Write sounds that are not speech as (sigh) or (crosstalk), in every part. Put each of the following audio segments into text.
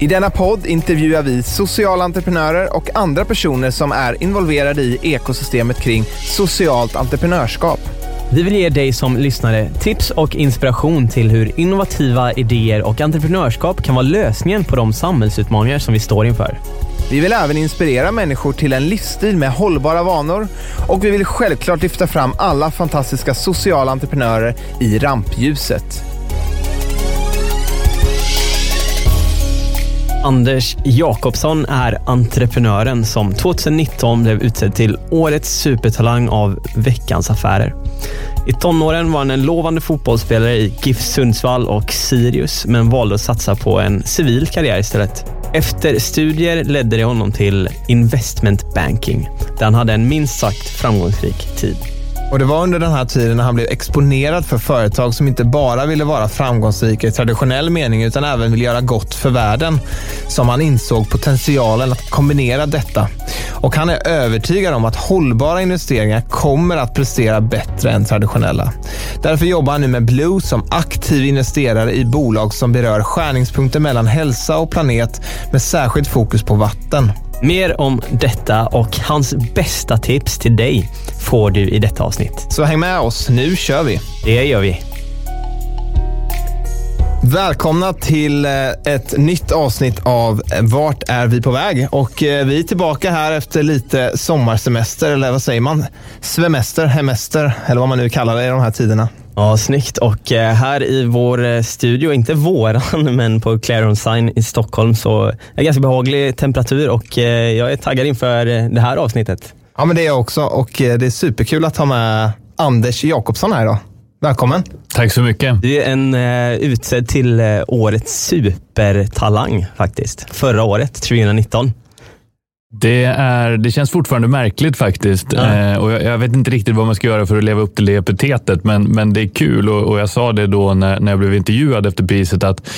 I denna podd intervjuar vi sociala entreprenörer och andra personer som är involverade i ekosystemet kring socialt entreprenörskap. Vi vill ge dig som lyssnare tips och inspiration till hur innovativa idéer och entreprenörskap kan vara lösningen på de samhällsutmaningar som vi står inför. Vi vill även inspirera människor till en livsstil med hållbara vanor och vi vill självklart lyfta fram alla fantastiska sociala entreprenörer i rampljuset. Anders Jakobsson är entreprenören som 2019 blev utsedd till Årets supertalang av Veckans Affärer. I tonåren var han en lovande fotbollsspelare i GIF Sundsvall och Sirius, men valde att satsa på en civil karriär istället. Efter studier ledde det honom till investment banking, där han hade en minst sagt framgångsrik tid. Och Det var under den här tiden när han blev exponerad för företag som inte bara ville vara framgångsrika i traditionell mening utan även ville göra gott för världen som han insåg potentialen att kombinera detta. Och han är övertygad om att hållbara investeringar kommer att prestera bättre än traditionella. Därför jobbar han nu med Blue som aktiv investerare i bolag som berör skärningspunkter mellan hälsa och planet med särskilt fokus på vatten. Mer om detta och hans bästa tips till dig får du i detta avsnitt. Så häng med oss, nu kör vi! Det gör vi. Välkomna till eh, ett nytt avsnitt av Vart är vi på väg? Och eh, vi är tillbaka här efter lite sommarsemester, eller vad säger man? Svemester, hemester, eller vad man nu kallar det i de här tiderna. Ja, snyggt. Och eh, här i vår studio, inte våran, (laughs) men på Clarion Sign i Stockholm så är det ganska behaglig temperatur och jag är taggad inför det här avsnittet. Ja, men det är jag också och det är superkul att ha med Anders Jakobsson här idag. Välkommen! Tack så mycket. Du är en uh, utsedd till uh, årets supertalang faktiskt. Förra året, 2019. Det, är, det känns fortfarande märkligt faktiskt. Ja. Eh, och jag, jag, vet inte riktigt vad man ska göra för att leva upp till det epitetet, men, men det är kul. Och, och jag sa det då när, när jag blev intervjuad efter priset att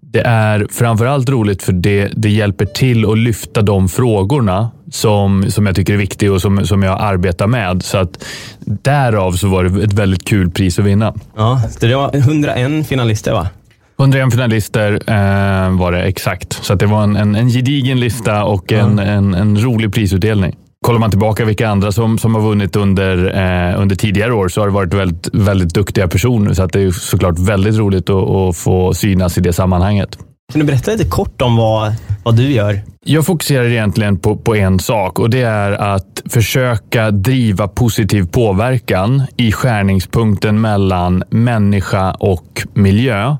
det är framförallt roligt för det, det hjälper till att lyfta de frågorna som, som jag tycker är viktiga och som, som jag arbetar med. Så att därav så var det ett väldigt kul pris att vinna. Ja, det var 101 finalister va? 101 finalister eh, var det exakt. Så det var en, en, en gedigen lista och en, mm. en, en rolig prisutdelning. Kollar man tillbaka vilka andra som, som har vunnit under, eh, under tidigare år så har det varit väldigt, väldigt duktiga personer. Så att det är såklart väldigt roligt att, att få synas i det sammanhanget. Kan du berätta lite kort om vad, vad du gör? Jag fokuserar egentligen på, på en sak och det är att försöka driva positiv påverkan i skärningspunkten mellan människa och miljö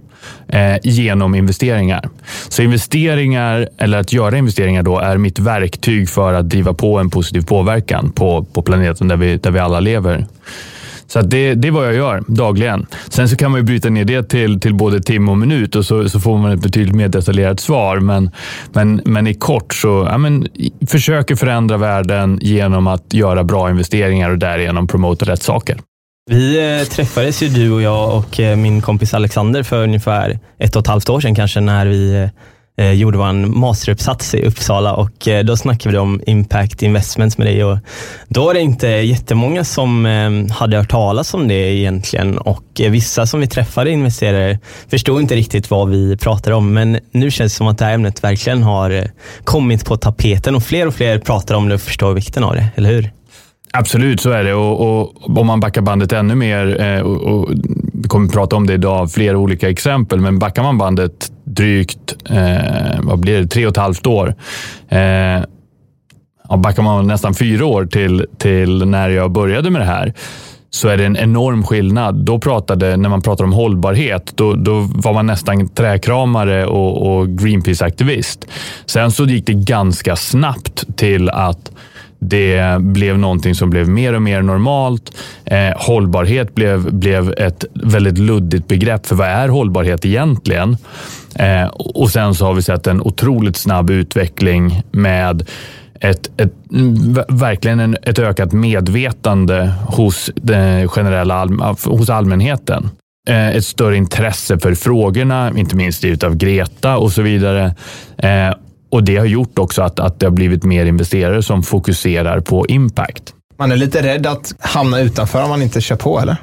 eh, genom investeringar. Så investeringar, eller att göra investeringar då, är mitt verktyg för att driva på en positiv påverkan på, på planeten där vi, där vi alla lever. Så det, det är vad jag gör dagligen. Sen så kan man ju bryta ner det till, till både timme och minut och så, så får man ett betydligt mer detaljerat svar. Men, men, men i kort så ja, men, försöker förändra världen genom att göra bra investeringar och därigenom promota rätt saker. Vi eh, träffades ju du och jag och eh, min kompis Alexander för ungefär ett och ett halvt år sedan kanske när vi eh, gjorde vår masteruppsats i Uppsala och då snackade vi om impact investments med dig och då var det inte jättemånga som hade hört talas om det egentligen och vissa som vi träffade investerare förstod inte riktigt vad vi pratade om men nu känns det som att det här ämnet verkligen har kommit på tapeten och fler och fler pratar om det och förstår vikten av det, eller hur? Absolut, så är det. Och, och om man backar bandet ännu mer, eh, och, och, vi kommer att prata om det idag, flera olika exempel, men backar man bandet drygt, eh, vad blir det, tre och ett halvt år. Eh, ja, backar man nästan fyra år till, till när jag började med det här, så är det en enorm skillnad. Då pratade, när man pratar om hållbarhet, då, då var man nästan träkramare och, och Greenpeace-aktivist. Sen så gick det ganska snabbt till att det blev någonting som blev mer och mer normalt. Eh, hållbarhet blev, blev ett väldigt luddigt begrepp, för vad är hållbarhet egentligen? Eh, och sen så har vi sett en otroligt snabb utveckling med ett, ett, verkligen en, ett ökat medvetande hos, den generella hos allmänheten. Eh, ett större intresse för frågorna, inte minst drivet av Greta och så vidare. Eh, och Det har gjort också att, att det har blivit mer investerare som fokuserar på impact. Man är lite rädd att hamna utanför om man inte kör på, eller?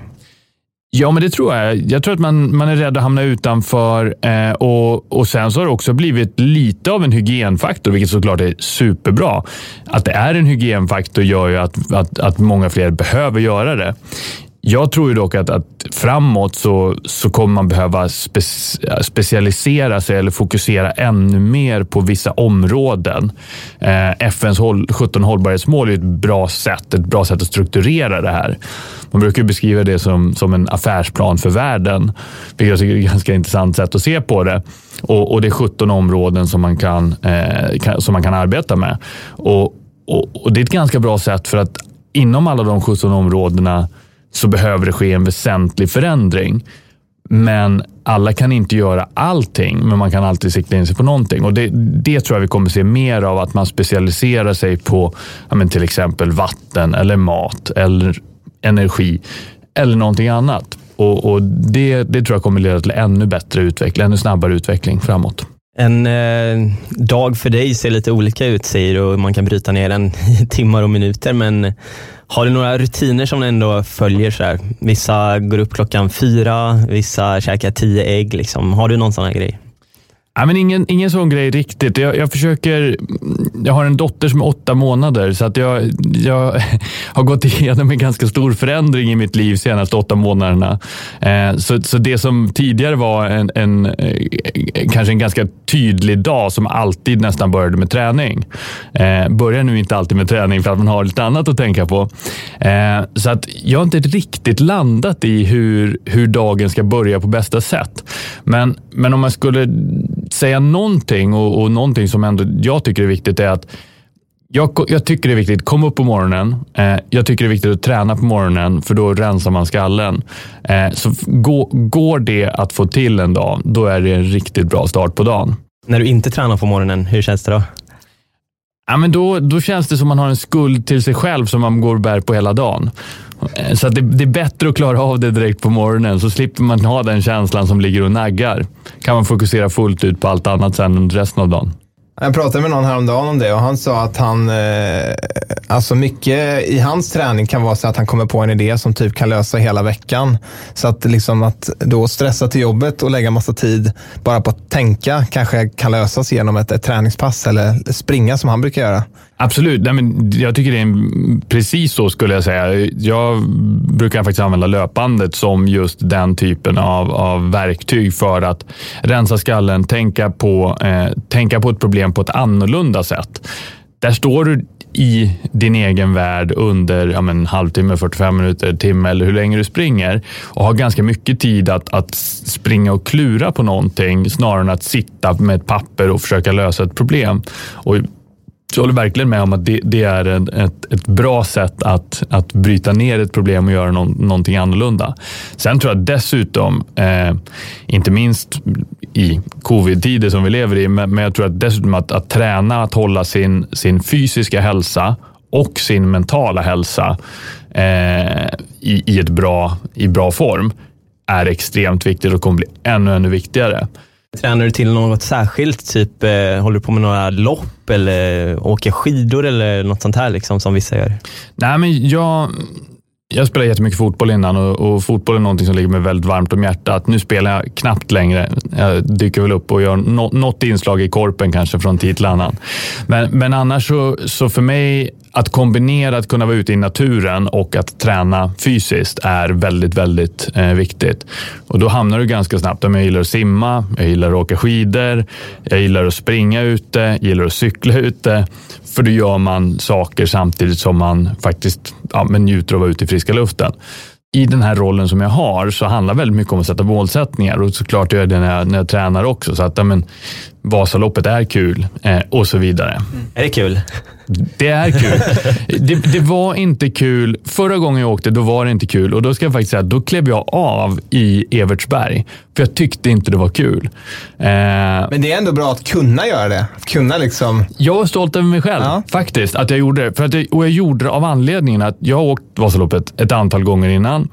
Ja, men det tror jag. Jag tror att man, man är rädd att hamna utanför eh, och, och sen så har det också blivit lite av en hygienfaktor, vilket såklart är superbra. Att det är en hygienfaktor gör ju att, att, att många fler behöver göra det. Jag tror ju dock att, att framåt så, så kommer man behöva spe, specialisera sig eller fokusera ännu mer på vissa områden. Eh, FNs håll, 17 hållbarhetsmål är ett bra sätt, ett bra sätt att strukturera det här. Man brukar beskriva det som, som en affärsplan för världen, vilket jag tycker är ett ganska intressant sätt att se på det. Och, och det är 17 områden som man kan, eh, kan, som man kan arbeta med. Och, och, och det är ett ganska bra sätt för att inom alla de 17 områdena så behöver det ske en väsentlig förändring. Men alla kan inte göra allting, men man kan alltid sikta in sig på någonting. Och det, det tror jag vi kommer se mer av, att man specialiserar sig på ja, till exempel vatten eller mat eller energi eller någonting annat. Och, och det, det tror jag kommer leda till ännu bättre utveckling, ännu snabbare utveckling framåt. En eh, dag för dig ser lite olika ut säger du och man kan bryta ner den i (laughs) timmar och minuter. Men har du några rutiner som du ändå följer? Så här? Vissa går upp klockan fyra, vissa käkar tio ägg. Liksom. Har du någon sån här grej? Ja, men ingen, ingen sån grej riktigt. Jag, jag, försöker, jag har en dotter som är åtta månader så att jag, jag (laughs) har gått igenom en ganska stor förändring i mitt liv de senaste åtta månaderna. Eh, så, så det som tidigare var en, en, eh, kanske en ganska tydlig dag som alltid nästan började med träning. Eh, börjar nu inte alltid med träning för att man har lite annat att tänka på. Eh, så att jag har inte riktigt landat i hur, hur dagen ska börja på bästa sätt. Men, men om man skulle säga någonting och, och någonting som ändå jag tycker är viktigt är att jag, jag, tycker det är viktigt, kom upp på morgonen. Eh, jag tycker det är viktigt att träna på morgonen för då rensar man skallen. Eh, så gå, går det att få till en dag, då är det en riktigt bra start på dagen. När du inte tränar på morgonen, hur känns det då? Ja, men då, då känns det som man har en skuld till sig själv som man går och bär på hela dagen. Eh, så det, det, är bättre att klara av det direkt på morgonen så slipper man ha den känslan som ligger och naggar. Kan man fokusera fullt ut på allt annat sen under resten av dagen. Jag pratade med någon häromdagen om det och han sa att han, eh, alltså mycket i hans träning kan vara så att han kommer på en idé som typ kan lösa hela veckan. Så att liksom att då stressa till jobbet och lägga massa tid bara på att tänka kanske kan lösas genom ett, ett träningspass eller springa som han brukar göra. Absolut. Nej, men jag tycker det är precis så skulle jag säga. Jag brukar faktiskt använda löpbandet som just den typen av, av verktyg för att rensa skallen, tänka på, eh, tänka på ett problem på ett annorlunda sätt. Där står du i din egen värld under ja, men, halvtimme, 45 minuter, timme eller hur länge du springer och har ganska mycket tid att, att springa och klura på någonting snarare än att sitta med ett papper och försöka lösa ett problem. Och jag håller verkligen med om att det, det är en, ett, ett bra sätt att, att bryta ner ett problem och göra någon, någonting annorlunda. Sen tror jag dessutom, eh, inte minst i covid-tider som vi lever i, men, men jag tror att dessutom att, att träna, att hålla sin, sin fysiska hälsa och sin mentala hälsa eh, i, i, ett bra, i bra form är extremt viktigt och kommer bli ännu, ännu viktigare. Tränar du till något särskilt? Typ, eh, håller du på med några lopp eller åker skidor eller något sånt här liksom, som vissa gör? Nej, men jag, jag spelade jättemycket fotboll innan och, och, fotboll är någonting som ligger mig väldigt varmt om hjärtat. Nu spelar jag knappt längre. Jag dyker väl upp och gör no, något inslag i korpen kanske från tid till annan. Men, men annars så, så för mig att kombinera att kunna vara ute i naturen och att träna fysiskt är väldigt, väldigt eh, viktigt. Och då hamnar du ganska snabbt om jag gillar att simma, jag gillar att åka skidor, jag gillar att springa ute, jag gillar att cykla ute. För då gör man saker samtidigt som man faktiskt ja, men njuter av att vara ute i friska luften. I den här rollen som jag har så handlar väldigt mycket om att sätta målsättningar och såklart gör jag det när jag, när jag tränar också. Så att, ja, men, Vasaloppet är kul eh, och så vidare. Är det kul? Det är kul. (laughs) det, det, var inte kul. Förra gången jag åkte, då var det inte kul. Och då ska jag faktiskt säga, då klev jag av i Evertsberg. För jag tyckte inte det var kul. Eh, Men det är ändå bra att kunna göra det. Att kunna liksom... Jag var stolt över mig själv, ja. faktiskt, att jag gjorde det. För att jag, och jag gjorde det av anledningen att jag har åkt Vasaloppet ett antal gånger innan.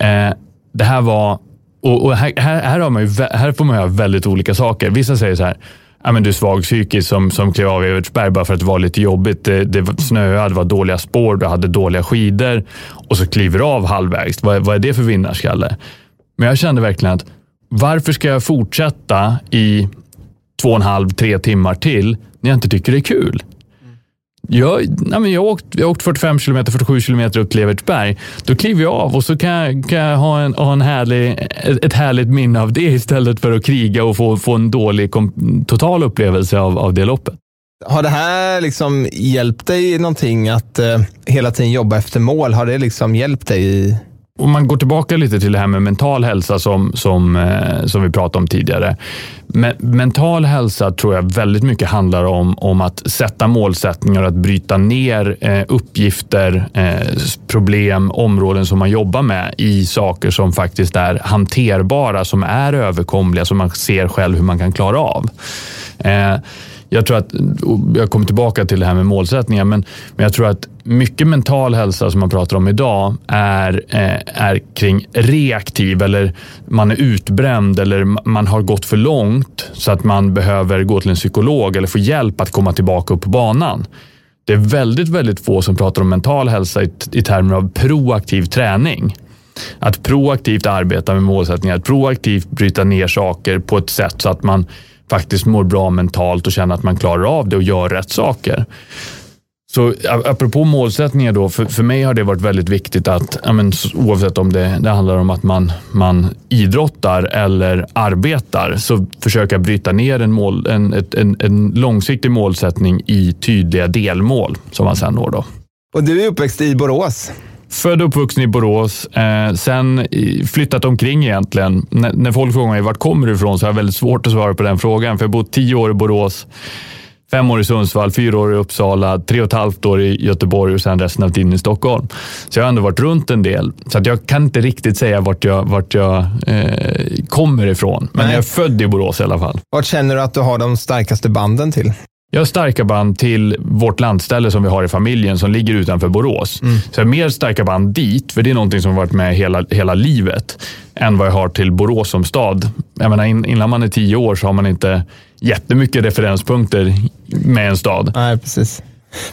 Eh, det här var och, och här, här, här, har man ju, här får man höra väldigt olika saker. Vissa säger så här, ja, men du är svag psykiskt som, som klev av Evertsberg bara för att det var lite jobbigt. Det, det snöade, det var dåliga spår, du hade dåliga skidor och så kliver du av halvvägs. Vad, vad är det för vinnarskalle? Men jag kände verkligen att varför ska jag fortsätta i två och en halv, tre timmar till när jag inte tycker det är kul? Jag, nej men jag, har åkt, jag har åkt 45 km, 47 km upp till Evertsberg. Då kliver jag av och så kan jag, kan jag ha, en, ha en härlig, ett härligt minne av det istället för att kriga och få, få en dålig kom, total upplevelse av, av det loppet. Har det här liksom hjälpt dig någonting att eh, hela tiden jobba efter mål? Har det liksom hjälpt dig i om man går tillbaka lite till det här med mental hälsa som, som, eh, som vi pratade om tidigare. Men, mental hälsa tror jag väldigt mycket handlar om, om att sätta målsättningar, att bryta ner eh, uppgifter, eh, problem, områden som man jobbar med i saker som faktiskt är hanterbara, som är överkomliga, som man ser själv hur man kan klara av. Eh, jag tror att, jag kommer tillbaka till det här med målsättningar, men, men jag tror att mycket mental hälsa som man pratar om idag är, eh, är kring reaktiv eller man är utbränd eller man har gått för långt så att man behöver gå till en psykolog eller få hjälp att komma tillbaka upp på banan. Det är väldigt, väldigt få som pratar om mental hälsa i, i termer av proaktiv träning. Att proaktivt arbeta med målsättningar, att proaktivt bryta ner saker på ett sätt så att man faktiskt mår bra mentalt och känner att man klarar av det och gör rätt saker. Så apropå målsättningar då, för, för mig har det varit väldigt viktigt att ja, men, oavsett om det, det handlar om att man, man idrottar eller arbetar så försöka bryta ner en, mål, en, en, en långsiktig målsättning i tydliga delmål som man sen når. Då. Och du är uppväxt i Borås. Född och uppvuxen i Borås. Eh, sen flyttat omkring egentligen. N när folk frågar mig vart kommer du ifrån så har jag väldigt svårt att svara på den frågan. För jag har bott tio år i Borås, fem år i Sundsvall, fyra år i Uppsala, tre och ett halvt år i Göteborg och sen resten av tiden i Stockholm. Så jag har ändå varit runt en del. Så att jag kan inte riktigt säga vart jag, vart jag eh, kommer ifrån. Men Nej. jag är född i Borås i alla fall. Vart känner du att du har de starkaste banden till? Jag har starka band till vårt landställe som vi har i familjen som ligger utanför Borås. Mm. Så jag har mer starka band dit, för det är någonting som har varit med hela, hela livet, än vad jag har till Borås som stad. Jag menar, innan man är tio år så har man inte jättemycket referenspunkter med en stad. Nej, precis.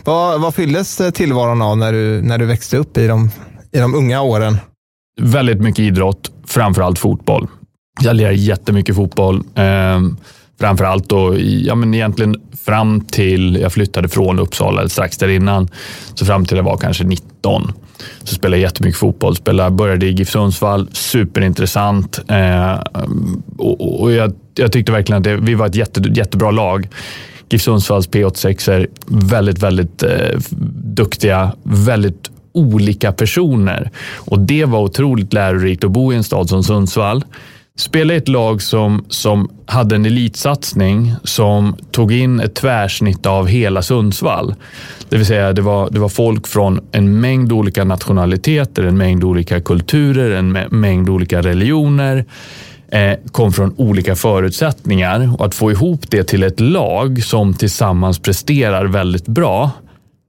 Vad, vad fylldes tillvaron av när du, när du växte upp i de, i de unga åren? Väldigt mycket idrott, framförallt fotboll. Jag lirade jättemycket fotboll. Eh, framförallt då, ja, men egentligen fram till jag flyttade från Uppsala, strax där innan, så fram till jag var kanske 19 så spelade jag jättemycket fotboll. Spelade, började i GIF Sundsvall, superintressant. Eh, och, och jag, jag, tyckte verkligen att det, vi var ett jätte, jättebra lag. GIF Sundsvalls P86 är väldigt, väldigt eh, duktiga, väldigt olika personer. Och det var otroligt lärorikt att bo i en stad som Sundsvall spela i ett lag som, som hade en elitsatsning som tog in ett tvärsnitt av hela Sundsvall. Det vill säga, det var, det var folk från en mängd olika nationaliteter, en mängd olika kulturer, en mängd olika religioner eh, kom från olika förutsättningar och att få ihop det till ett lag som tillsammans presterar väldigt bra.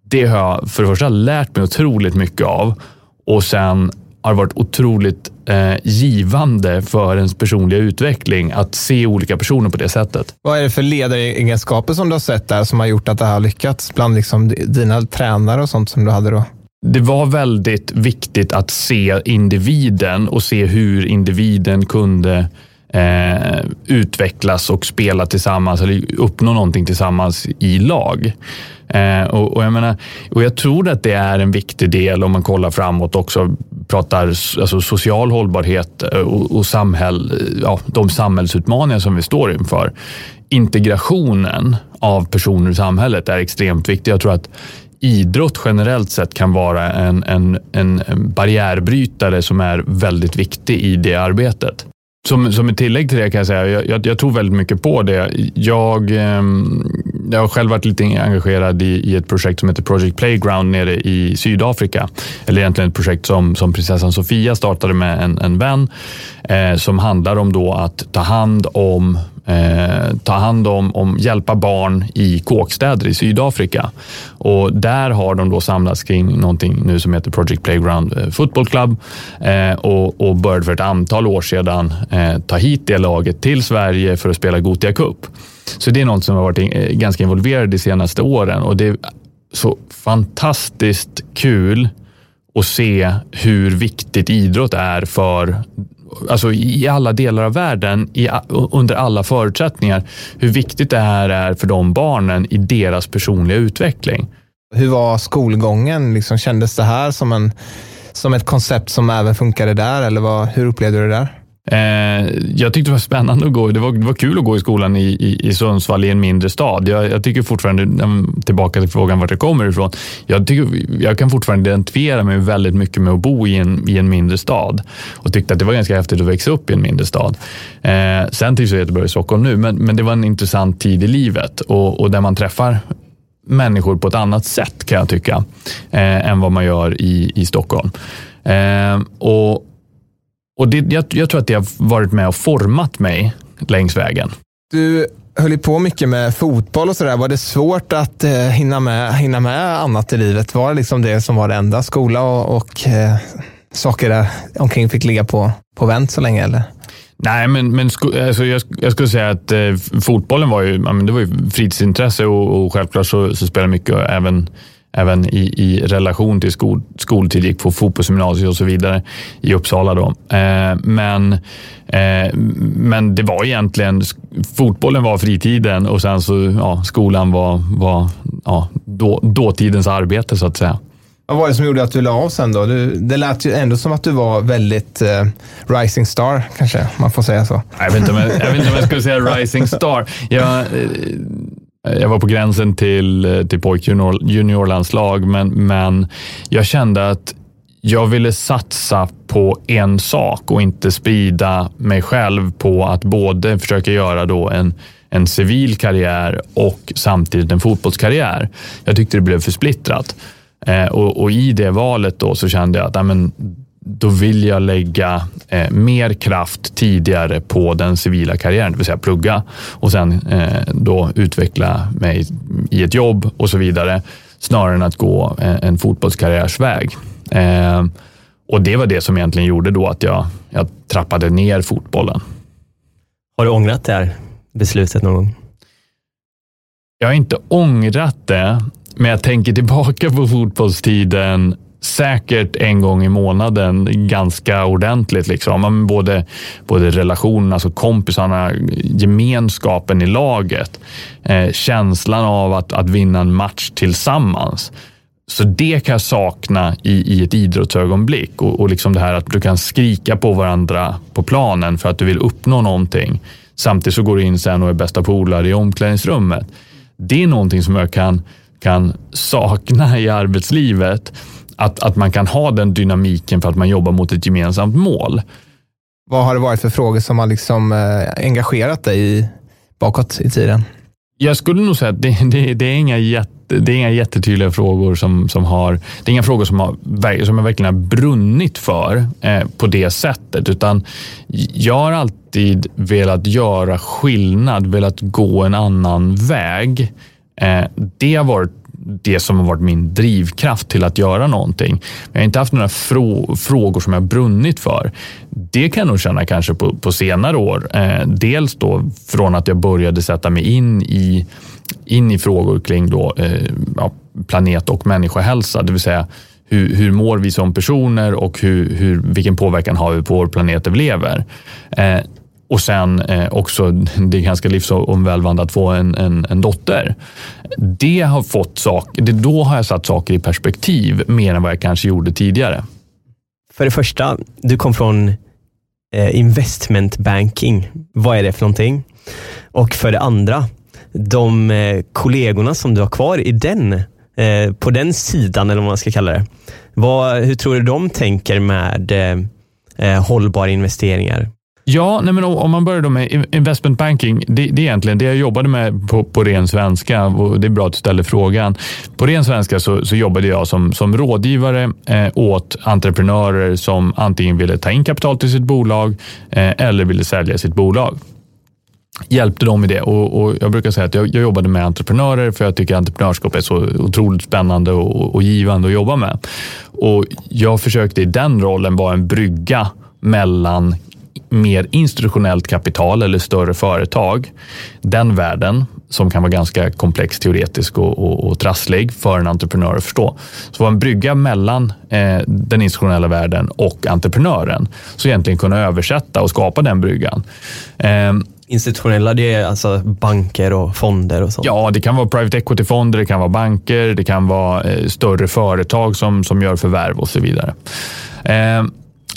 Det har jag för det första lärt mig otroligt mycket av och sen har varit otroligt eh, givande för ens personliga utveckling att se olika personer på det sättet. Vad är det för ledaregenskaper som du har sett där som har gjort att det här har lyckats bland liksom dina tränare och sånt som du hade då? Det var väldigt viktigt att se individen och se hur individen kunde eh, utvecklas och spela tillsammans eller uppnå någonting tillsammans i lag. Eh, och, och, jag menar, och jag tror att det är en viktig del om man kollar framåt också, pratar alltså social hållbarhet eh, och, och samhäll, eh, ja, de samhällsutmaningar som vi står inför. Integrationen av personer i samhället är extremt viktig. Jag tror att idrott generellt sett kan vara en, en, en barriärbrytare som är väldigt viktig i det arbetet. som, som ett tillägg till det kan jag säga, jag, jag, jag tror väldigt mycket på det. Jag, ehm, jag har själv varit lite engagerad i, i, ett projekt som heter Project Playground nere i Sydafrika. Eller egentligen ett projekt som, som prinsessan Sofia startade med en, en vän eh, som handlar om då att ta hand om eh, ta hand om, om, hjälpa barn i kåkstäder i Sydafrika. Och där har de då samlats kring någonting nu som heter Project Playground eh, Football Club eh, och, och började för ett antal år sedan eh, ta hit det laget till Sverige för att spela Gotia Cup. Så det är något som har varit eh, ganska involverad de senaste åren och det är så fantastiskt kul att se hur viktigt idrott är för alltså i alla delar av världen, i, under alla förutsättningar, hur viktigt det här är för de barnen i deras personliga utveckling. Hur var skolgången? Liksom, kändes det här som, en, som ett koncept som även funkade där? Eller vad, hur upplevde du det där? Eh, jag tyckte det var spännande att gå. Det var, det var kul att gå i skolan i, i, i Sundsvall i en mindre stad. Jag, jag, tycker fortfarande, tillbaka till frågan vart jag kommer ifrån. Jag, tycker, jag kan fortfarande identifiera mig väldigt mycket med att bo i en, i en mindre stad och tyckte att det var ganska häftigt att växa upp i en mindre stad. Eh, sen trivs jag jättebra i Stockholm nu, men, men det var en intressant tid i livet och, och där man träffar människor på ett annat sätt kan jag tycka, eh, än vad man gör i, i Stockholm. Eh, och och det, jag, jag tror att det har varit med och format mig längs vägen. Du höll på mycket med fotboll och sådär. Var det svårt att eh, hinna, med, hinna med annat i livet? Var det liksom det som var det enda? Skola och, och eh, saker där omkring fick ligga på, på vänt så länge? Eller? Nej, men, men alltså jag, jag skulle säga att eh, fotbollen var ju, det var ju fritidsintresse och, och självklart så, så spelar mycket även även i, i relation till skol, skoltid, gick på fotbollsgymnasiet och så vidare i Uppsala. Då. Eh, men, eh, men det var egentligen, fotbollen var fritiden och sen så ja, skolan var, var ja, då, dåtidens arbete så att säga. Vad var det som gjorde att du la av sen då? Du, det lät ju ändå som att du var väldigt eh, rising star, kanske man får säga så. Jag vet inte om jag, jag, vet inte om jag skulle säga rising star. Jag, eh, Eh, jag var på gränsen till, eh, till pojkjuniorlandslag, men, men jag kände att jag ville satsa på en sak och inte sprida mig själv på att både försöka göra då en, en civil karriär och samtidigt en fotbollskarriär. Jag tyckte det blev för splittrat. Eh, och, och, i det valet då så kände jag att amen, då vill jag lägga eh, mer kraft tidigare på den civila karriären, det vill säga plugga och sen eh, då utveckla mig i ett jobb och så vidare, snarare än att gå en, eh, en fotbollskarriärsväg. Eh, och det var det som egentligen gjorde då att jag, jag trappade ner fotbollen. Har du ångrat det här beslutet någon gång? Jag har inte ångrat det, men jag tänker tillbaka på fotbollstiden säkert en gång i månaden ganska ordentligt. Liksom. Både, både relationen, alltså kompisarna, gemenskapen i laget, eh, känslan av att, att vinna en match tillsammans. Så det kan jag sakna i, i ett idrottsögonblick och, och liksom det här att du kan skrika på varandra på planen för att du vill uppnå någonting. Samtidigt så går du in sen och är bästa polare i omklädningsrummet. Det är någonting som jag kan, kan sakna i arbetslivet att, att man kan ha den dynamiken för att man jobbar mot ett gemensamt mål. Vad har det varit för frågor som har liksom, eh, engagerat dig i, bakåt i tiden? Jag skulle nog säga att det, det, det, är, inga jätte, det är inga jättetydliga frågor som, som har, det är inga frågor som, har, som jag verkligen har brunnit för eh, på det sättet, utan jag har alltid velat göra skillnad, velat gå en annan väg. Eh, det har varit det som har varit min drivkraft till att göra någonting. Jag har inte haft några frå frågor som jag brunnit för. Det kan jag nog känna kanske på, på senare år. Eh, dels då från att jag började sätta mig in i, in i frågor kring då, eh, ja, planet och människohälsa, det vill säga hur, hur mår vi som personer och hur, hur, vilken påverkan har vi på vår planet där vi lever. Eh, och sen eh, också, (laughs) det är ganska livsomvälvande att få en, en, en, dotter. Det har fått sak, det, då har jag satt saker i perspektiv mer än vad jag kanske gjorde tidigare. För det första, du kom från eh, investment banking. Vad är det för någonting? Och för det andra, de eh, kollegorna som du har kvar i den, eh, på den sidan, eller vad man ska kalla det. Vad, hur tror du de tänker med eh, eh hållbara investeringar? Ja, nej men om man börjar då med investment banking. Det, det är egentligen det jag jobbade med på, på ren svenska. Och det är bra att du ställer frågan. På ren svenska så, så jobbade jag som, som rådgivare eh, åt entreprenörer som antingen ville ta in kapital till sitt bolag eh, eller ville sälja sitt bolag hjälpte dem i det. Och, och, jag brukar säga att jag, jag, jobbade med entreprenörer för jag tycker entreprenörskap är så otroligt spännande och, och, givande att jobba med. Och Jag försökte i den rollen vara en brygga mellan mer institutionellt kapital eller större företag. Den världen som kan vara ganska komplex, teoretisk och, och, och trasslig för en entreprenör att förstå. Så var en brygga mellan eh, den institutionella världen och entreprenören. Så egentligen kunna översätta och skapa den bryggan. Eh, Institutionella, det är alltså banker och fonder och sånt? Ja, det kan vara private equity-fonder, det kan vara banker, det kan vara eh, större företag som, som gör förvärv och så vidare.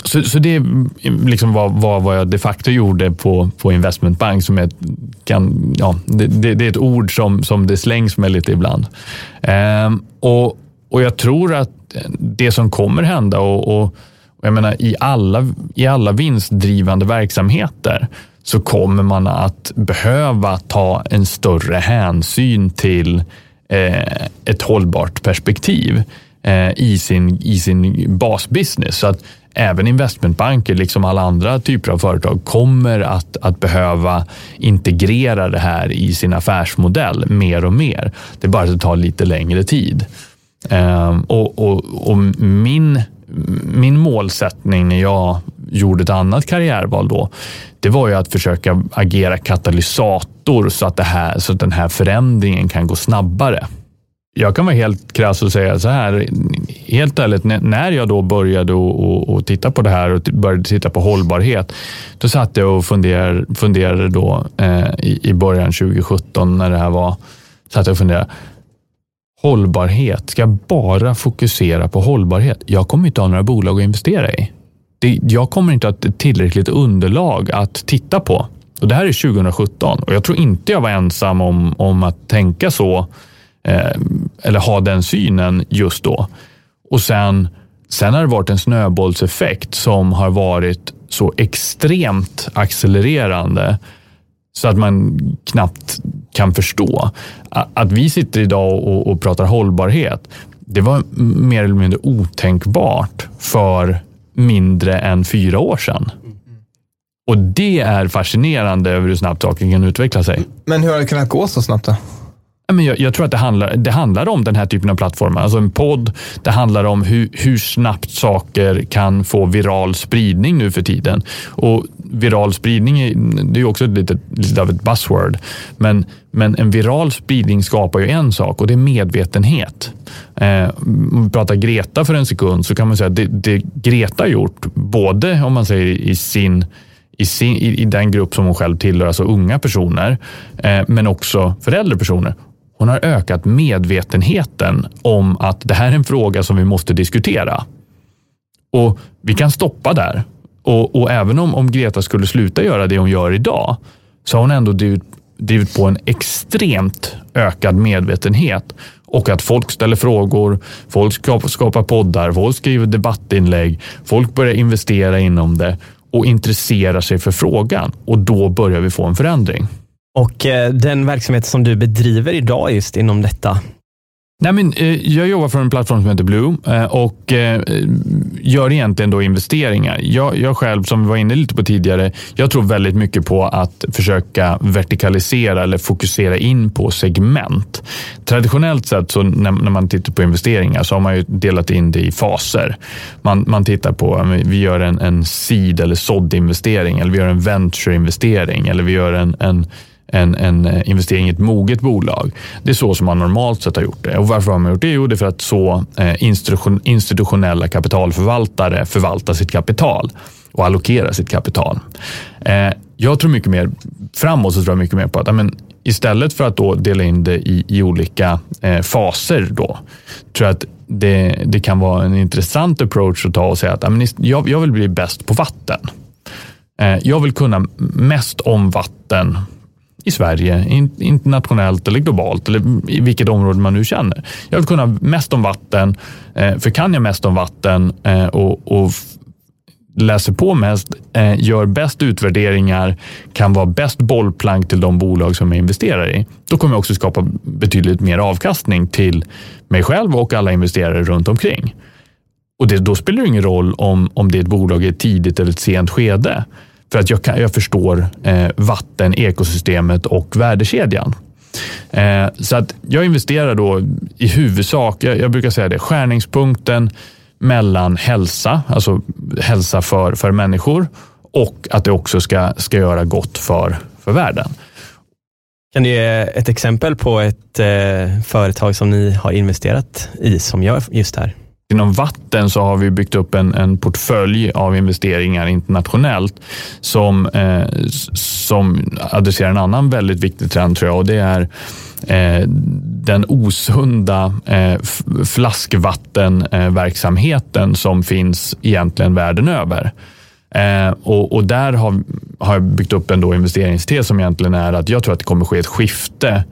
Så, så det liksom var, var vad jag de facto gjorde på, på investmentbank. Som är, kan, ja, det, det, det, är ett ord som, som det slängs med lite ibland. Ehm, och, och jag tror att det som kommer hända och, och jag menar, i, alla, i alla vinstdrivande verksamheter så kommer man att behöva ta en större hänsyn till eh, ett hållbart perspektiv eh, i, sin, i sin basbusiness. Så att även investmentbanker, liksom alla andra typer av företag, kommer att, att behöva integrera det här i sin affärsmodell mer och mer. Det är bara att det tar lite längre tid. Eh, och, och, och min, min målsättning när jag gjorde ett annat karriärval då, det var ju att försöka agera katalysator så att, det här, så att den här förändringen kan gå snabbare. Jag kan vara helt krass och säga så här, helt ärligt, när jag då började och, och titta på det här och började titta på hållbarhet, då satt jag och funderade, funderade då eh, i, i början 2017 när det här var, satt jag och funderade, hållbarhet, ska jag bara fokusera på hållbarhet? Jag kommer inte ha några bolag att investera i det, jag kommer inte ha tillräckligt underlag att titta på. Och Det här är 2017 och jag tror inte jag var ensam om, om att tänka så Eh, eller ha den synen just då. Och sen, sen har det varit en snöbollseffekt som har varit så extremt accelererande så att man knappt kan förstå. Att vi sitter idag och, och pratar hållbarhet, det var mer eller mindre otänkbart för mindre än fyra år sedan. Och det är fascinerande över hur snabbt saker kan utveckla sig. Men hur har det kunnat gå så snabbt då? Jag, jag tror att det handlar, det handlar om den här typen av plattformar. Alltså en podd, det handlar om hur, hur snabbt saker kan få viral spridning nu för tiden. Och viral spridning är, det är också lite, lite av ett buzzword. Men, men en viral spridning skapar ju en sak och det är medvetenhet. Eh, om vi pratar Greta för en sekund så kan man säga att det, det Greta har gjort, både om man säger i sin i, sin, i, den grupp som hon själv tillhör, alltså unga personer, eh, men också för äldre personer. Hon har ökat medvetenheten om att det här är en fråga som vi måste diskutera. Och Vi kan stoppa där. Och, och även om, om Greta skulle sluta göra det hon gör idag, så har hon ändå drivit, drivit på en extremt ökad medvetenhet och att folk ställer frågor, folk skapar poddar, folk skriver debattinlägg, folk börjar investera inom det och intresserar sig för frågan och då börjar vi få en förändring. Och eh, den verksamhet som du bedriver idag just inom detta, Nej, men, eh, jag jobbar för en plattform som heter Blue eh, och eh, gör egentligen då investeringar. Jag, jag själv, som vi var inne lite på tidigare, jag tror väldigt mycket på att försöka vertikalisera eller fokusera in på segment. Traditionellt sett så när, när man tittar på investeringar så har man ju delat in det i faser. Man, man tittar på, vi gör en, en seed eller sådd investering eller vi gör en venture investering eller vi gör en, en en, en, eh, investering i ett moget bolag. Det är så som man normalt sett har gjort det. Och varför har man gjort det? Jo, det är för att så eh, institutionella kapitalförvaltare förvaltar sitt kapital och allokerar sitt kapital. Eh, jag tror mycket mer framåt så tror jag mycket mer på att amen, istället för att då dela in det i, i olika faser då, tror jag att det, det kan vara en intressant approach att ta och säga att amen, jag, jag vill bli bäst på vatten. Jag vill kunna mest om vatten i Sverige, internationellt eller globalt eller i vilket område man nu känner. Jag vill kunna mest om vatten, eh, för kan jag mest om vatten eh, och, och läser på mest, eh, gör bäst utvärderingar, kan vara bäst bollplank till de bolag som jag investerar i, då kommer jag också skapa betydligt mer avkastning till mig själv och alla investerare runt omkring. Och det, då spelar det ingen roll om, om det är ett bolag i ett tidigt eller ett sent skede. För att jag, kan, jag förstår eh, vatten, ekosystemet och värdekedjan. Eh, så att jag investerar då i huvudsak, jag, jag brukar säga det, skärningspunkten mellan hälsa, alltså hälsa för, för människor och att det också ska, ska göra gott för, för världen. Kan du ge ett exempel på ett eh, företag som ni har investerat i som gör just det här? Inom vatten så har vi byggt upp en, en portfölj av investeringar internationellt som, eh, som adresserar en annan väldigt viktig trend tror jag och det är eh, den osunda eh, flaskvattenverksamheten som finns egentligen världen över. Eh, och, och, där har, har jag byggt upp en då investeringstes som egentligen är att jag tror att det kommer ske ett skifte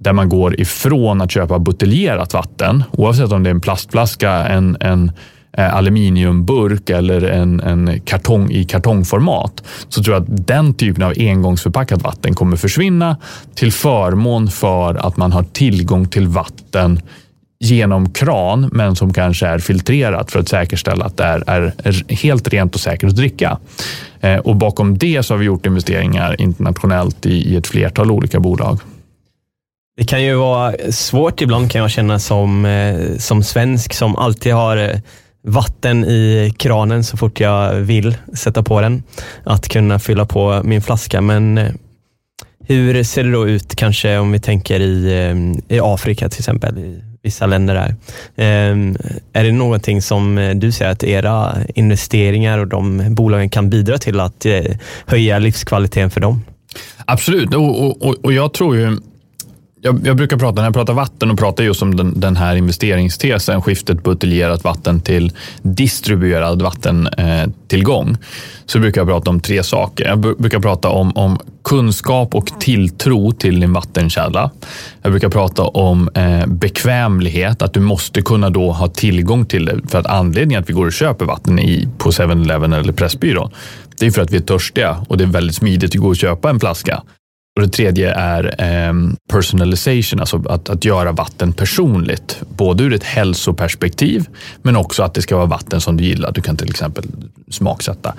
där man går ifrån att köpa buteljerat vatten, oavsett om det är en plastflaska, en, en eh, aluminiumburk eller en, en kartong i kartongformat, så tror jag att den typen av engångsförpackat vatten kommer försvinna till förmån för att man har tillgång till vatten genom kran, men som kanske är filtrerat för att säkerställa att det är, är helt rent och säkert att dricka. Eh, och bakom det så har vi gjort investeringar internationellt i, i ett flertal olika bolag. Det kan ju vara svårt ibland kan jag känna som, eh, som svensk som alltid har eh, vatten i kranen så fort jag vill sätta på den. Att kunna fylla på min flaska. Men eh, hur ser det då ut kanske om vi tänker i, i Afrika till exempel, i vissa länder där. Ehm, är det någonting som du ser att era investeringar och de bolagen kan bidra till att höja livskvaliteten för dem? Absolut, och, och, och jag tror ju jag, jag, brukar prata, när jag pratar vatten och pratar just om den, den här investeringstesen, skiftet buteljerat vatten till distribuerad vattentillgång, eh, så brukar jag prata om tre saker. Jag brukar prata om, om kunskap och tilltro till din vattenkälla. Jag brukar prata om eh, bekvämlighet, att du måste kunna då ha tillgång till det. För att anledningen att vi går och köper vatten i, på 7-Eleven eller Pressbyrån, det är för att vi är törstiga och det är väldigt smidigt att gå och köpa en flaska. Och det tredje är eh, personalization, alltså att, att göra vatten personligt. Både ur ett hälsoperspektiv, men också att det ska vara vatten som du gillar. Du kan till exempel smaksätta.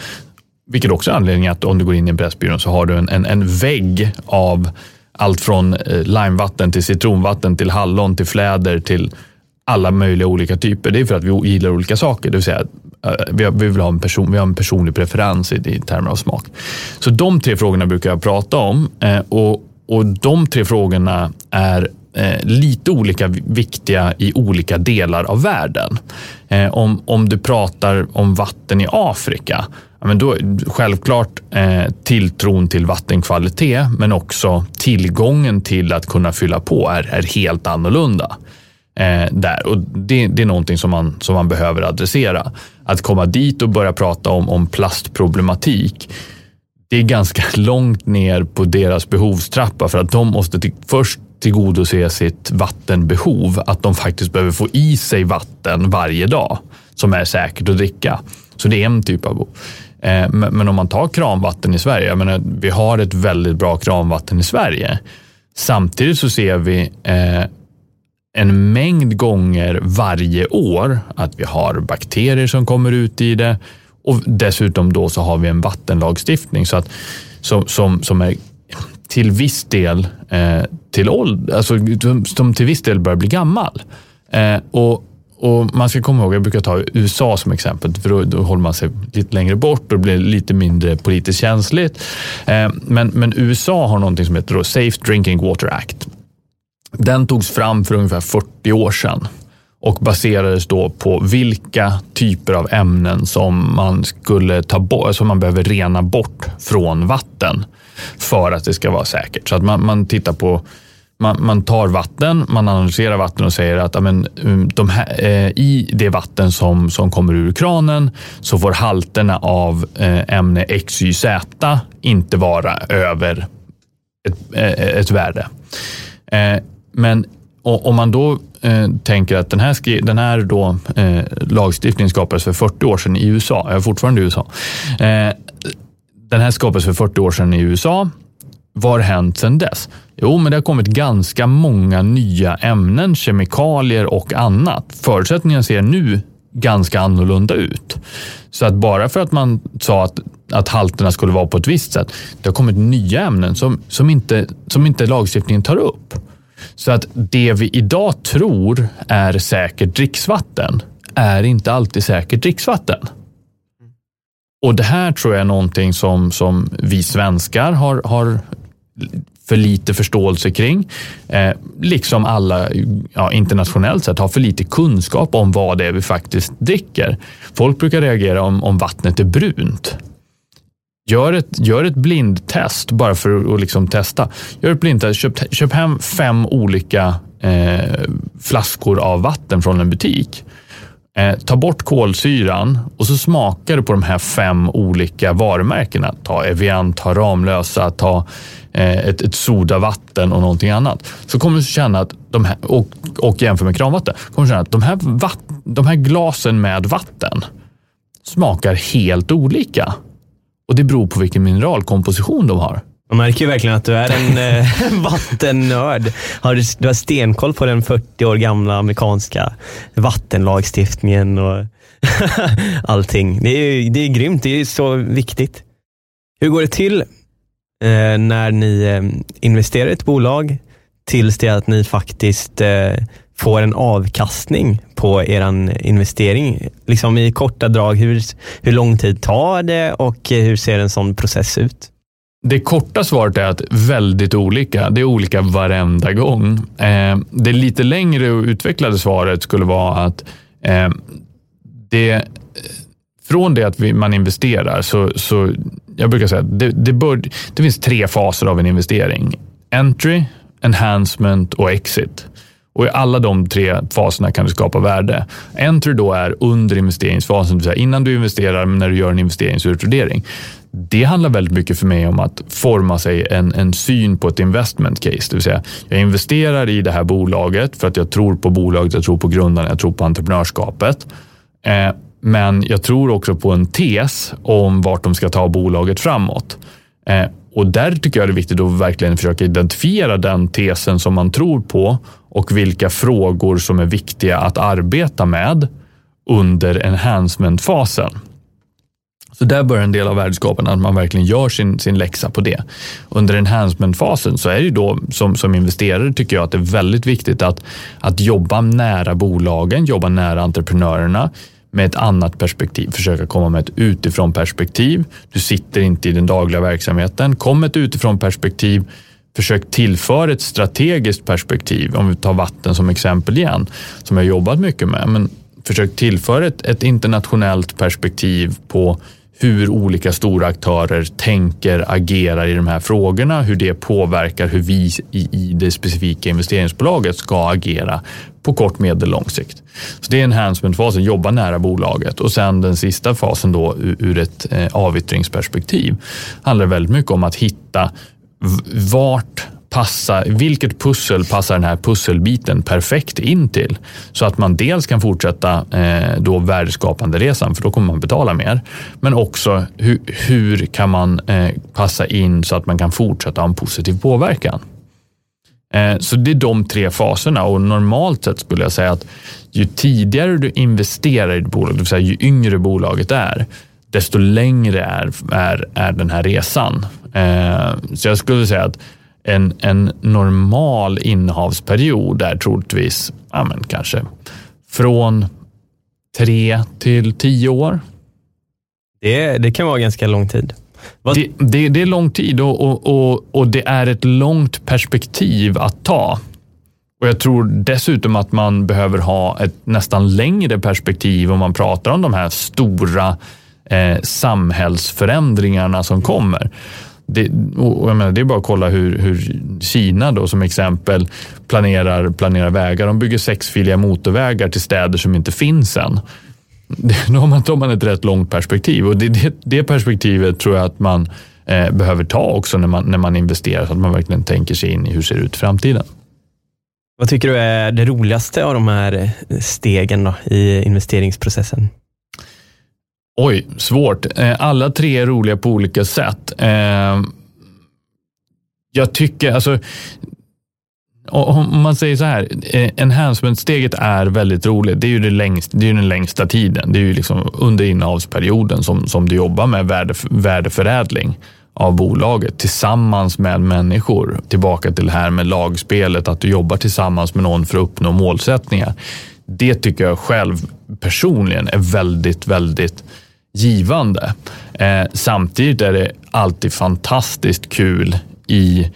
Vilket också är anledningen att om du går in i en Pressbyrån så har du en, en, en vägg av allt från eh, limevatten till citronvatten till hallon till fläder till alla möjliga olika typer. Det är för att vi gillar olika saker. Det vill säga, Eh, vi, vill ha en, person, vi har en personlig preferens i, i termer av smak. Så de tre frågorna brukar jag prata om. Eh, och, och de tre frågorna är eh, lite olika viktiga i olika delar av världen. Eh, om, om du pratar om vatten i Afrika, ja, men då självklart eh, tilltron till vattenkvalitet, men också tillgången till att kunna fylla på är, är helt annorlunda eh, där. Och det, det, är någonting som man, som man behöver adressera. Att komma dit och börja prata om, om plastproblematik, det är ganska (laughs) långt ner på deras behovstrappa för att de måste till, först tillgodose sitt vattenbehov, att de faktiskt behöver få i sig vatten varje dag som är säkert att dricka. Så det är en typ av behov. Eh, men om man tar kranvatten i Sverige, jag menar, vi har ett väldigt bra kranvatten i Sverige. Samtidigt så ser vi eh, en mängd gånger varje år att vi har bakterier som kommer ut i det och dessutom då så har vi en vattenlagstiftning så att, som, som, som är till viss del eh, till ålder, alltså, som till viss del börjar bli gammal. Eh, och, och Man ska komma ihåg, jag brukar ta USA som exempel, för då, då håller man sig lite längre bort och blir lite mindre politiskt känsligt. Eh, men, men USA har någonting som heter Safe Drinking Water Act den togs fram för ungefär 40 år sedan och baserades då på vilka typer av ämnen som man skulle ta bort, som man behöver rena bort från vatten för att det ska vara säkert. Så att man, man tittar på man, man, tar vatten, man analyserar vatten och säger att amen, um, de här, eh, i det vatten som, som kommer ur kranen så får halterna av eh, ämne XYZ inte vara över ett, eh, ett värde. Eh, men om man då eh, tänker att den här, skri- den här då, eh, lagstiftningen skapades för 40 år sedan i USA, jag är fortfarande i USA. Eh, den här skapades för 40 år sedan i USA. Vad har hänt sedan dess? Jo, men det har kommit ganska många nya ämnen, kemikalier och annat. Förutsättningarna ser nu ganska annorlunda ut. Så att bara för att man sa att, att halterna skulle vara på ett visst sätt, det har kommit nya ämnen som, som, inte, som inte lagstiftningen tar upp. Så att det vi idag tror är säkert dricksvatten är inte alltid säkert dricksvatten. Och det här tror jag är någonting som, som vi svenskar har, har för lite förståelse kring. Eh, liksom alla ja, internationellt sett har för lite kunskap om vad det är vi faktiskt dricker. Folk brukar reagera om, om vattnet är brunt. Gör ett, gör ett blindtest bara för att liksom testa. Gör ett blindtest, köp, köp hem fem olika eh, flaskor av vatten från en butik. Eh, ta bort kolsyran och så smakar du på de här fem olika varumärkena. Ta Evian, ta Ramlösa, ta eh, ett, ett sodavatten och någonting annat. Så kommer du känna att de här, och, och jämför med kranvatten, kommer du känna att de här, vatt, de här glasen med vatten smakar helt olika. Och det beror på vilken mineralkomposition de har. Man märker ju verkligen att du är en (laughs) eh, vattennörd. Har du, du har stenkoll på den 40 år gamla amerikanska vattenlagstiftningen och (laughs) allting. Det är, det är grymt. Det är så viktigt. Hur går det till eh, när ni eh, investerar i ett bolag tills det att ni faktiskt eh, får en avkastning på er investering? Liksom I korta drag, hur, hur lång tid tar det och hur ser en sån process ut? Det korta svaret är att väldigt olika. Det är olika varenda gång. Eh, det lite längre och utvecklade svaret skulle vara att eh, det, från det att man investerar så, så jag brukar säga att det, det, bör, det finns tre faser av en investering. Entry, enhancement och exit. Och I alla de tre faserna kan du skapa värde. Entry då är under investeringsfasen, det vill säga innan du investerar, men när du gör en investeringsutvärdering. Det handlar väldigt mycket för mig om att forma sig en, en syn på ett investment case. Det vill säga, jag investerar i det här bolaget för att jag tror på bolaget, jag tror på grundarna, jag tror på entreprenörskapet. Eh, men jag tror också på en tes om vart de ska ta bolaget framåt. Eh, och där tycker jag det är viktigt att verkligen försöka identifiera den tesen som man tror på och vilka frågor som är viktiga att arbeta med under enhancement-fasen. Så där börjar en del av värdeskapen, att man verkligen gör sin, sin läxa på det. Under enhancement-fasen så är det då som, som investerare tycker jag att det är väldigt viktigt att, att jobba nära bolagen, jobba nära entreprenörerna med ett annat perspektiv, försöka komma med ett utifrån perspektiv. Du sitter inte i den dagliga verksamheten. Kom med ett utifrån perspektiv. Försök tillföra ett strategiskt perspektiv. Om vi tar vatten som exempel igen, som jag jobbat mycket med. Men försök tillföra ett, ett internationellt perspektiv på hur olika stora aktörer tänker, agerar i de här frågorna, hur det påverkar hur vi i, det specifika investeringsbolaget ska agera på kort, medel, lång sikt. Så det är enhancement-fasen, jobba nära bolaget och sen den sista fasen då ur ett eh, avyttringsperspektiv handlar väldigt mycket om att hitta vart passa, vilket pussel passar den här pusselbiten perfekt in till? Så att man dels kan fortsätta eh, då värdeskapande resan, för då kommer man betala mer. Men också hur, hur kan man eh, passa in så att man kan fortsätta ha en positiv påverkan? Eh, så det är de tre faserna och normalt sett skulle jag säga att ju tidigare du investerar i ett bolag, det vill säga ju yngre bolaget är, desto längre är, är, är den här resan. Eh, så jag skulle säga att en, en normal innehavsperiod är troligtvis ja, men kanske från tre till tio år. Det, det kan vara ganska lång tid. Det, det, det, är lång tid och, och, och, och, det är ett långt perspektiv att ta. Och Jag tror dessutom att man behöver ha ett nästan längre perspektiv om man pratar om de här stora eh, samhällsförändringarna som kommer det, och menar, det är bara att kolla hur, hur, Kina då som exempel planerar, planerar vägar. De bygger sexfiliga motorvägar till städer som inte finns än. (laughs) Då har man, då har man ett rätt långt perspektiv och det, det, det perspektivet tror jag att man eh, behöver ta också när man, när man investerar så att man verkligen tänker sig in i hur det ser ut i framtiden. Vad tycker du är det roligaste av de här eh, stegen då, i investeringsprocessen? Oj, svårt. Eh, alla tre är roliga på olika sätt. Eh, jag tycker, alltså, om man säger så här, eh, enhancement-steget är väldigt roligt. Det är ju det längst, det är den längsta tiden. Det är ju liksom under innehavsperioden som, som du jobbar med värde, värdeförädling av bolaget tillsammans med människor. Tillbaka till det här med lagspelet, att du jobbar tillsammans med någon för att uppnå målsättningar. Det tycker jag själv personligen är väldigt, väldigt givande. Eh, samtidigt är det alltid fantastiskt kul i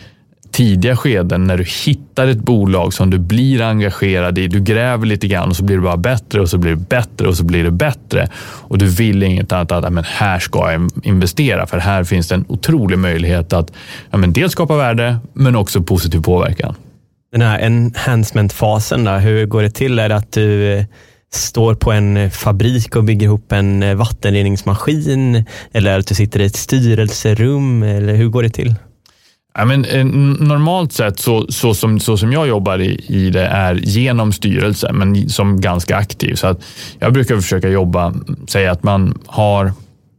tidiga skeden när du hittar ett bolag som du blir engagerad i. Du gräver lite grann och så blir det bara bättre och så blir det bättre och så blir det bättre. Och du vill inget annat än att men här ska jag investera för här finns det en otrolig möjlighet att ja, men dels skapa värde men också positiv påverkan. Den här enhancement-fasen, hur går det till? Är det att du eh, står på en eh, fabrik och bygger ihop en eh, vattenreningsmaskin? Eller att du sitter i ett styrelserum? Eller hur går det till? Ja, men, eh, normalt sett så, så, som, så som jag jobbar i, i det är genom styrelse, men som ganska aktiv. Så att jag brukar försöka jobba, säga att man har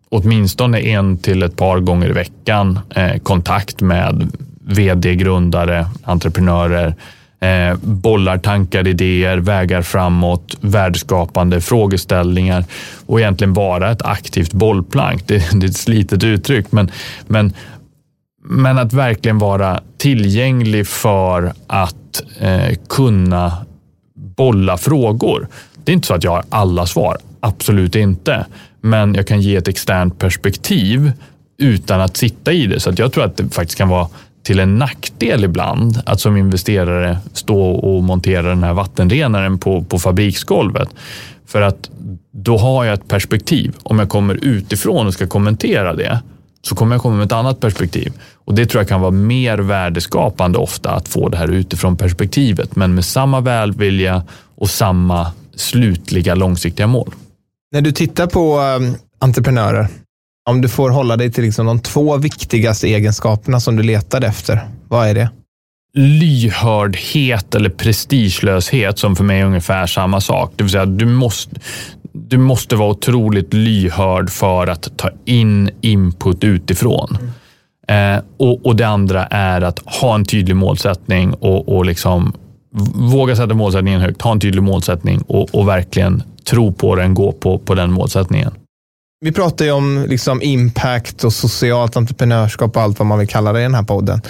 åtminstone en till ett par gånger i veckan eh, kontakt med vd, grundare, entreprenörer, eh, bollar tankar, idéer, vägar framåt, värdeskapande frågeställningar och egentligen vara ett aktivt bollplank. Det, (laughs) det är ett slitet uttryck, men, men men att verkligen vara tillgänglig för att eh, kunna bolla frågor. Det är inte så att jag har alla svar, absolut inte. Men jag kan ge ett externt perspektiv utan att sitta i det. Så att jag tror att det faktiskt kan vara till en nackdel ibland att som investerare stå och montera den här vattenrenaren på, på fabriksgolvet. För att då har jag ett perspektiv. Om jag kommer utifrån och ska kommentera det så kommer jag komma med ett annat perspektiv. Och Det tror jag kan vara mer värdeskapande ofta att få det här utifrån perspektivet, men med samma välvilja och samma slutliga långsiktiga mål. När du tittar på eh, entreprenörer, om du får hålla dig till liksom de två viktigaste egenskaperna som du letade efter, vad är det? lyhördhet eller prestigelöshet som för mig är ungefär samma sak. Det vill säga, du måste, du måste vara otroligt lyhörd för att ta in input utifrån. Mm. Eh, och, och, Det andra är att ha en tydlig målsättning och, och liksom våga sätta målsättningen högt, ha en tydlig målsättning och, och verkligen tro på den, gå på, på den målsättningen. Vi pratar ju om liksom impact och socialt entreprenörskap och allt vad man vill kalla det i den här podden.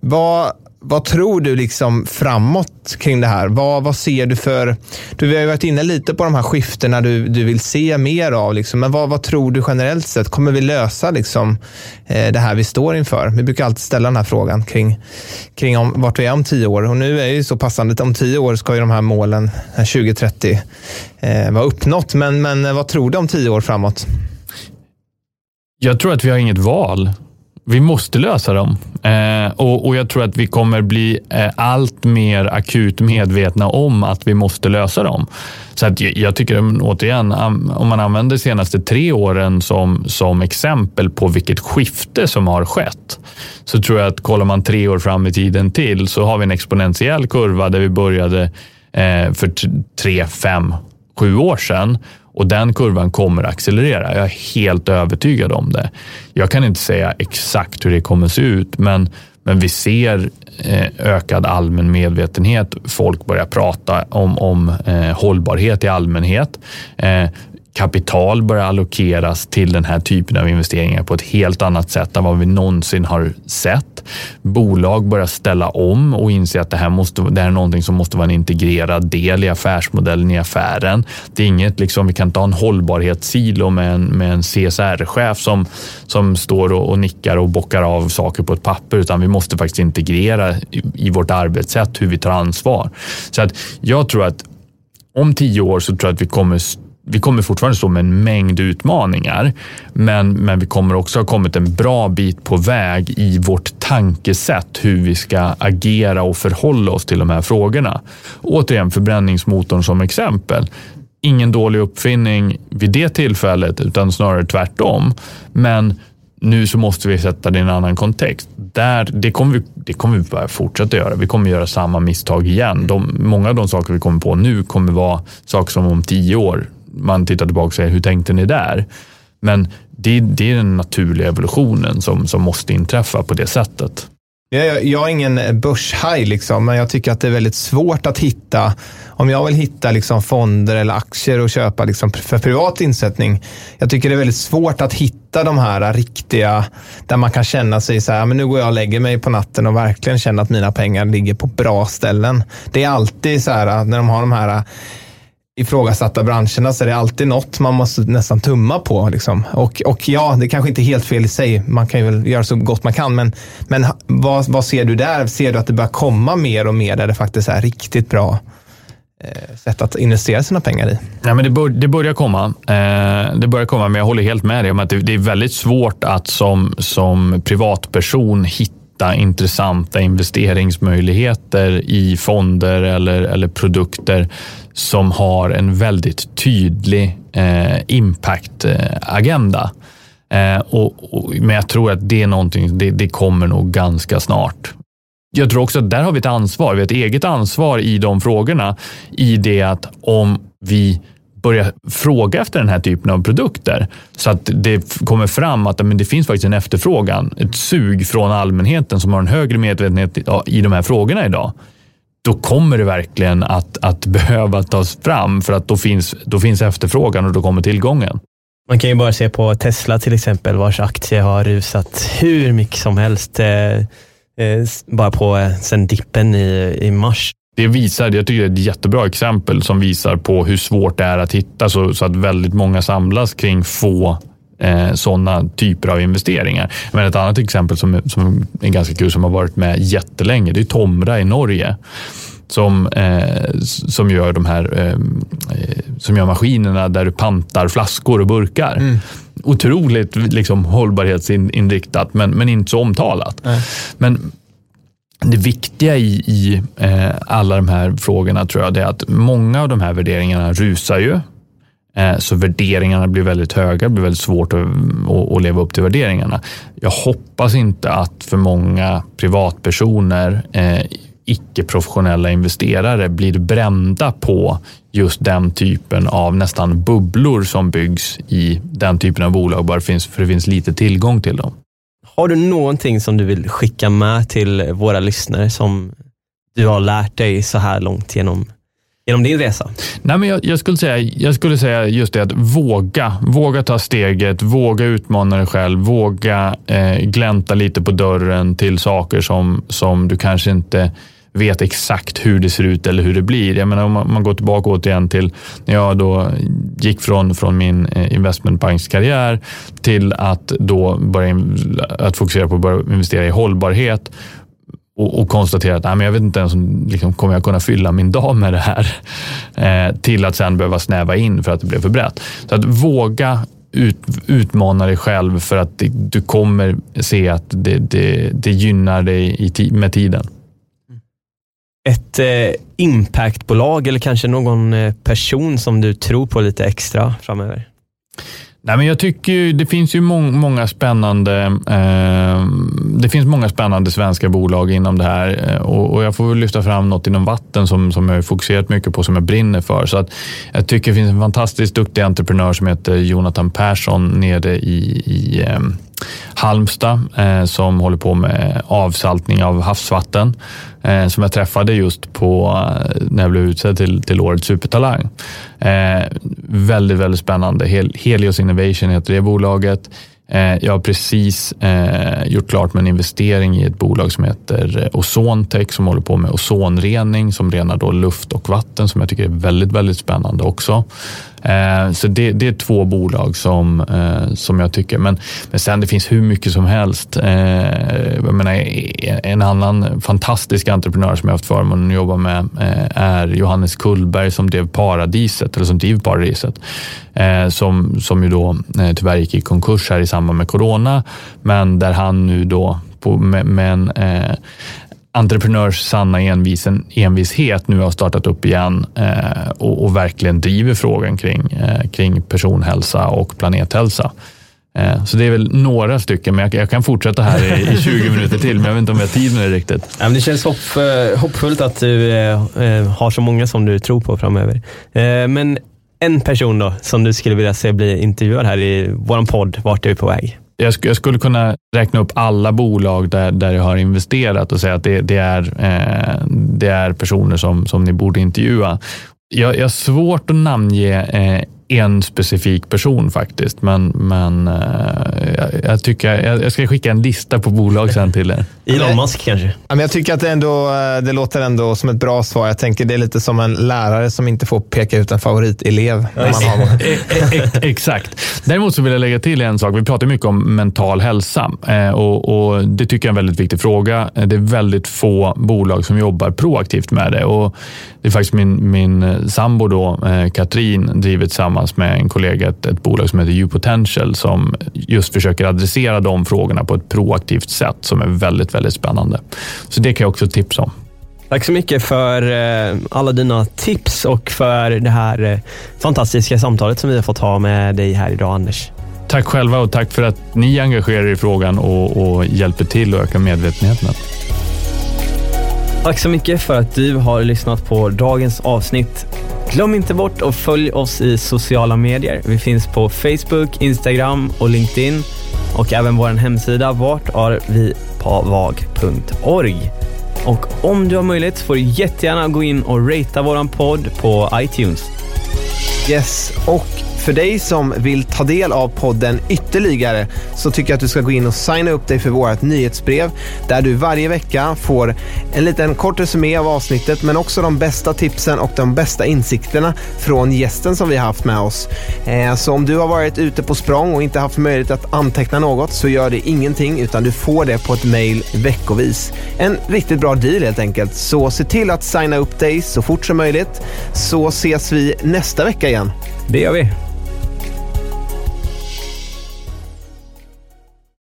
Vad vad tror du liksom framåt kring det här? Vad, vad ser du för... Du, vi har ju varit inne lite på de här skiftena du, du vill se mer av. Liksom, men vad, vad tror du generellt sett? Kommer vi lösa liksom, eh, det här vi står inför? Vi brukar alltid ställa den här frågan kring, kring om, vart vi är om tio år. Och nu är det ju så passande om tio år ska ju de här målen, 2030, eh, vara uppnått. Men, men vad tror du om tio år framåt? Jag tror att vi har inget val. Vi måste lösa dem eh, och, och, jag tror att vi kommer bli eh, allt mer akut medvetna om att vi måste lösa dem. Så att jag, jag tycker mm, återigen, om man använder de senaste tre åren som, som exempel på vilket skifte som har skett, så tror jag att kollar man tre år fram i tiden till så har vi en exponentiell kurva där vi började eh, för tre, fem, sju år sedan och den kurvan kommer accelerera. Jag är helt övertygad om det. Jag kan inte säga exakt hur det kommer se ut, men, men vi ser eh, ökad allmän medvetenhet. Folk börjar prata om, om eh, hållbarhet i allmänhet. Eh, kapital börjar allokeras till den här typen av investeringar på ett helt annat sätt än vad vi någonsin har sett. Bolag börjar ställa om och inse att det här, måste, det här är någonting som måste vara en integrerad del i affärsmodellen i affären. Det är inget, liksom, vi kan inte ha en hållbarhetssilo med en, med en CSR-chef som, som står och, och nickar och bockar av saker på ett papper, utan vi måste faktiskt integrera i, i vårt arbetssätt hur vi tar ansvar. Så att jag tror att om tio år så tror jag att vi kommer vi kommer fortfarande stå med en mängd utmaningar, men, men vi kommer också ha kommit en bra bit på väg i vårt tankesätt hur vi ska agera och förhålla oss till de här frågorna. Återigen förbränningsmotorn som exempel. Ingen dålig uppfinning vid det tillfället, utan snarare tvärtom. Men nu så måste vi sätta det i en annan kontext. Där, det, kommer vi, det kommer vi bara fortsätta göra. Vi kommer göra samma misstag igen. De, många av de saker vi kommer på nu kommer vara saker som om tio år man tittar tillbaka och säger, hur tänkte ni där? Men det, det är den naturliga evolutionen som, som måste inträffa på det sättet. Jag, jag är ingen börshaj, liksom, men jag tycker att det är väldigt svårt att hitta. Om jag vill hitta liksom fonder eller aktier och köpa liksom för privat insättning. Jag tycker det är väldigt svårt att hitta de här riktiga, där man kan känna sig så här, men nu går jag och lägger mig på natten och verkligen känner att mina pengar ligger på bra ställen. Det är alltid så här när de har de här ifrågasatta branscherna så är det alltid något man måste nästan tumma på. Liksom. Och, och ja, det kanske inte är helt fel i sig. Man kan ju väl göra så gott man kan. Men, men vad, vad ser du där? Ser du att det börjar komma mer och mer där det faktiskt är riktigt bra eh, sätt att investera sina pengar i? Ja, men det, bör, det börjar komma. Eh, det börjar komma, men jag håller helt med dig om att det, det är väldigt svårt att som, som privatperson hitta hitta intressanta investeringsmöjligheter i fonder eller, eller produkter som har en väldigt tydlig eh, impact-agenda. Eh, och, och, men jag tror att det är någonting, det, det kommer nog ganska snart. Jag tror också att där har vi ett ansvar. Vi har ett eget ansvar i de frågorna. I det att om vi börja fråga efter den här typen av produkter så att det kommer fram att men det finns faktiskt en efterfrågan, ett sug från allmänheten som har en högre medvetenhet i de här frågorna idag. Då kommer det verkligen att, att (laughs) behöva tas fram för att då finns, då finns efterfrågan och då kommer tillgången. Man kan ju bara se på Tesla till exempel vars aktie har rusat hur mycket som helst eh, eh, bara på eh, sen dippen i, i mars det visar, jag tycker det är ett jättebra exempel som visar på hur svårt det är att hitta så, så att väldigt många samlas kring få eh, sådana typer av investeringar. Men ett annat exempel som, som är ganska kul som har varit med jättelänge, det är Tomra i Norge som, eh, som gör de här eh, som gör maskinerna där du pantar flaskor och burkar. Mm. Otroligt liksom, hållbarhetsinriktat men, men inte så omtalat. Mm. Men det viktiga i, i eh, alla de här frågorna tror jag är att många av de här värderingarna rusar ju. Eh, så värderingarna blir väldigt höga, det blir väldigt svårt att, att, leva upp till värderingarna. Jag hoppas inte att för många privatpersoner, eh, icke-professionella investerare blir brända på just den typen av nästan bubblor som byggs i den typen av bolag bara för det finns lite tillgång till dem. Har du någonting som du vill skicka med till våra lyssnare som du har lärt dig så här långt genom, genom din resa? Nej, men jag, jag, skulle säga, jag skulle säga just det att våga. Våga ta steget, våga utmana dig själv, våga eh, glänta lite på dörren till saker som, som du kanske inte vet exakt hur det ser ut eller hur det blir. Jag menar, om man går tillbaka återigen till när jag då gick från, från min eh, investmentbankskarriär till att då börja att fokusera på att börja investera i hållbarhet och, och konstatera att nej, men jag vet inte ens om liksom, kommer jag kunna fylla min dag med det här. (laughs) Eh, till att sen behöva snäva in för att det blev för brett. Så att våga ut, utmana dig själv för att det, du kommer se att det, det, det gynnar dig i, med tiden ett eh, impactbolag eller kanske någon eh, person som du tror på lite extra framöver? Nej, men jag tycker det finns ju må många spännande eh, Det finns många spännande svenska bolag inom det här eh, och, och, jag får väl lyfta fram något inom vatten som, som jag har fokuserat mycket på som jag brinner för. Så att jag tycker det finns en fantastiskt duktig entreprenör som heter Jonathan Persson nere i, i eh, Halmstad eh, som håller på med avsaltning av havsvatten eh, som jag träffade just på eh, när jag blev utsedd till, till årets supertalang. Eh, väldigt, väldigt spännande. Hel, Helios Innovation heter det bolaget. Eh, jag har precis eh, gjort klart med en investering i ett bolag som heter eh, Ozontech som håller på med ozonrening som renar då luft och vatten som jag tycker är väldigt, väldigt spännande också. Eh, så det, det, är två bolag som, eh, som jag tycker, men, men sen det finns hur mycket som helst. Eh, jag menar, en annan fantastisk entreprenör som jag haft förmånen att jobba med är Johannes Kullberg som drev Paradiset, eller som driver Paradiset, som, som ju då tyvärr gick i konkurs här i samband med corona, men där han nu då på, med, med en entreprenörs sanna envisen, envishet nu har startat upp igen eh, och, och, verkligen driver frågan kring, eh, kring personhälsa och planethälsa. Eh, så det är väl några stycken, men jag, jag kan fortsätta här i, i 20 (laughs) minuter till, men jag vet inte om jag har tid med det riktigt. Ja, men det känns hopp, eh, hoppfullt att du eh, eh, har så många som du tror på framöver. Men en person då, som du skulle vilja se bli intervjuad här i vår podd, vart är vi på väg? Jag, sk jag, skulle kunna räkna upp alla bolag där, där jag har investerat och säga att det, det är, eh, det är personer som, som ni borde intervjua. Jag, jag har svårt att namnge eh, en specifik person faktiskt, men, men uh, jag, jag, tycker jag, jag, ska skicka en lista på bolag sen till er. (laughs) Elon Musk kanske? jag tycker att det, ändå, eh, det låter ändå som ett bra svar. Jag tänker det är lite som en lärare som inte får peka ut en favoritelev. Ja, man har (laughs) e- Exakt. Däremot så vill jag lägga till en sak. Vi pratar mycket om mental hälsa eh, och, och, det tycker jag är en väldigt viktig fråga. Det är väldigt få bolag som jobbar proaktivt med det. Och det är faktiskt min, min sambo då, Katrin, driver tillsammans tillsammans med en kollega ett, ett bolag som heter U-Potential som just försöker adressera de frågorna på ett proaktivt sätt som är väldigt, väldigt spännande. Så det kan jag också tipsa om. Tack så mycket för eh, alla dina tips och för det här eh, fantastiska samtalet som vi har fått ha med dig här idag, Anders. Tack själva och tack för att ni engagerar er i frågan och, och hjälper till att öka medvetenheten. Tack så mycket för att du har lyssnat på dagens avsnitt. Glöm inte bort att följa oss i sociala medier. Vi finns på Facebook, Instagram och LinkedIn och även vår hemsida vartarvipavag.org. Och om du har möjlighet får du jättegärna gå in och ratea våran podd på iTunes. Yes, och för dig som vill ta del av podden ytterligare så tycker jag att du ska gå in och signa upp dig för vårt nyhetsbrev där du varje vecka får en liten kort resumé av avsnittet men också de bästa tipsen och de bästa insikterna från gästen som vi har haft med oss. Eh, så om du har varit ute på språng och inte haft möjlighet att anteckna något så gör det ingenting utan du får det på ett mail veckovis. En riktigt bra deal helt enkelt. Så se till att signa upp dig så fort som möjligt så ses vi nästa vecka igen. Det gör vi.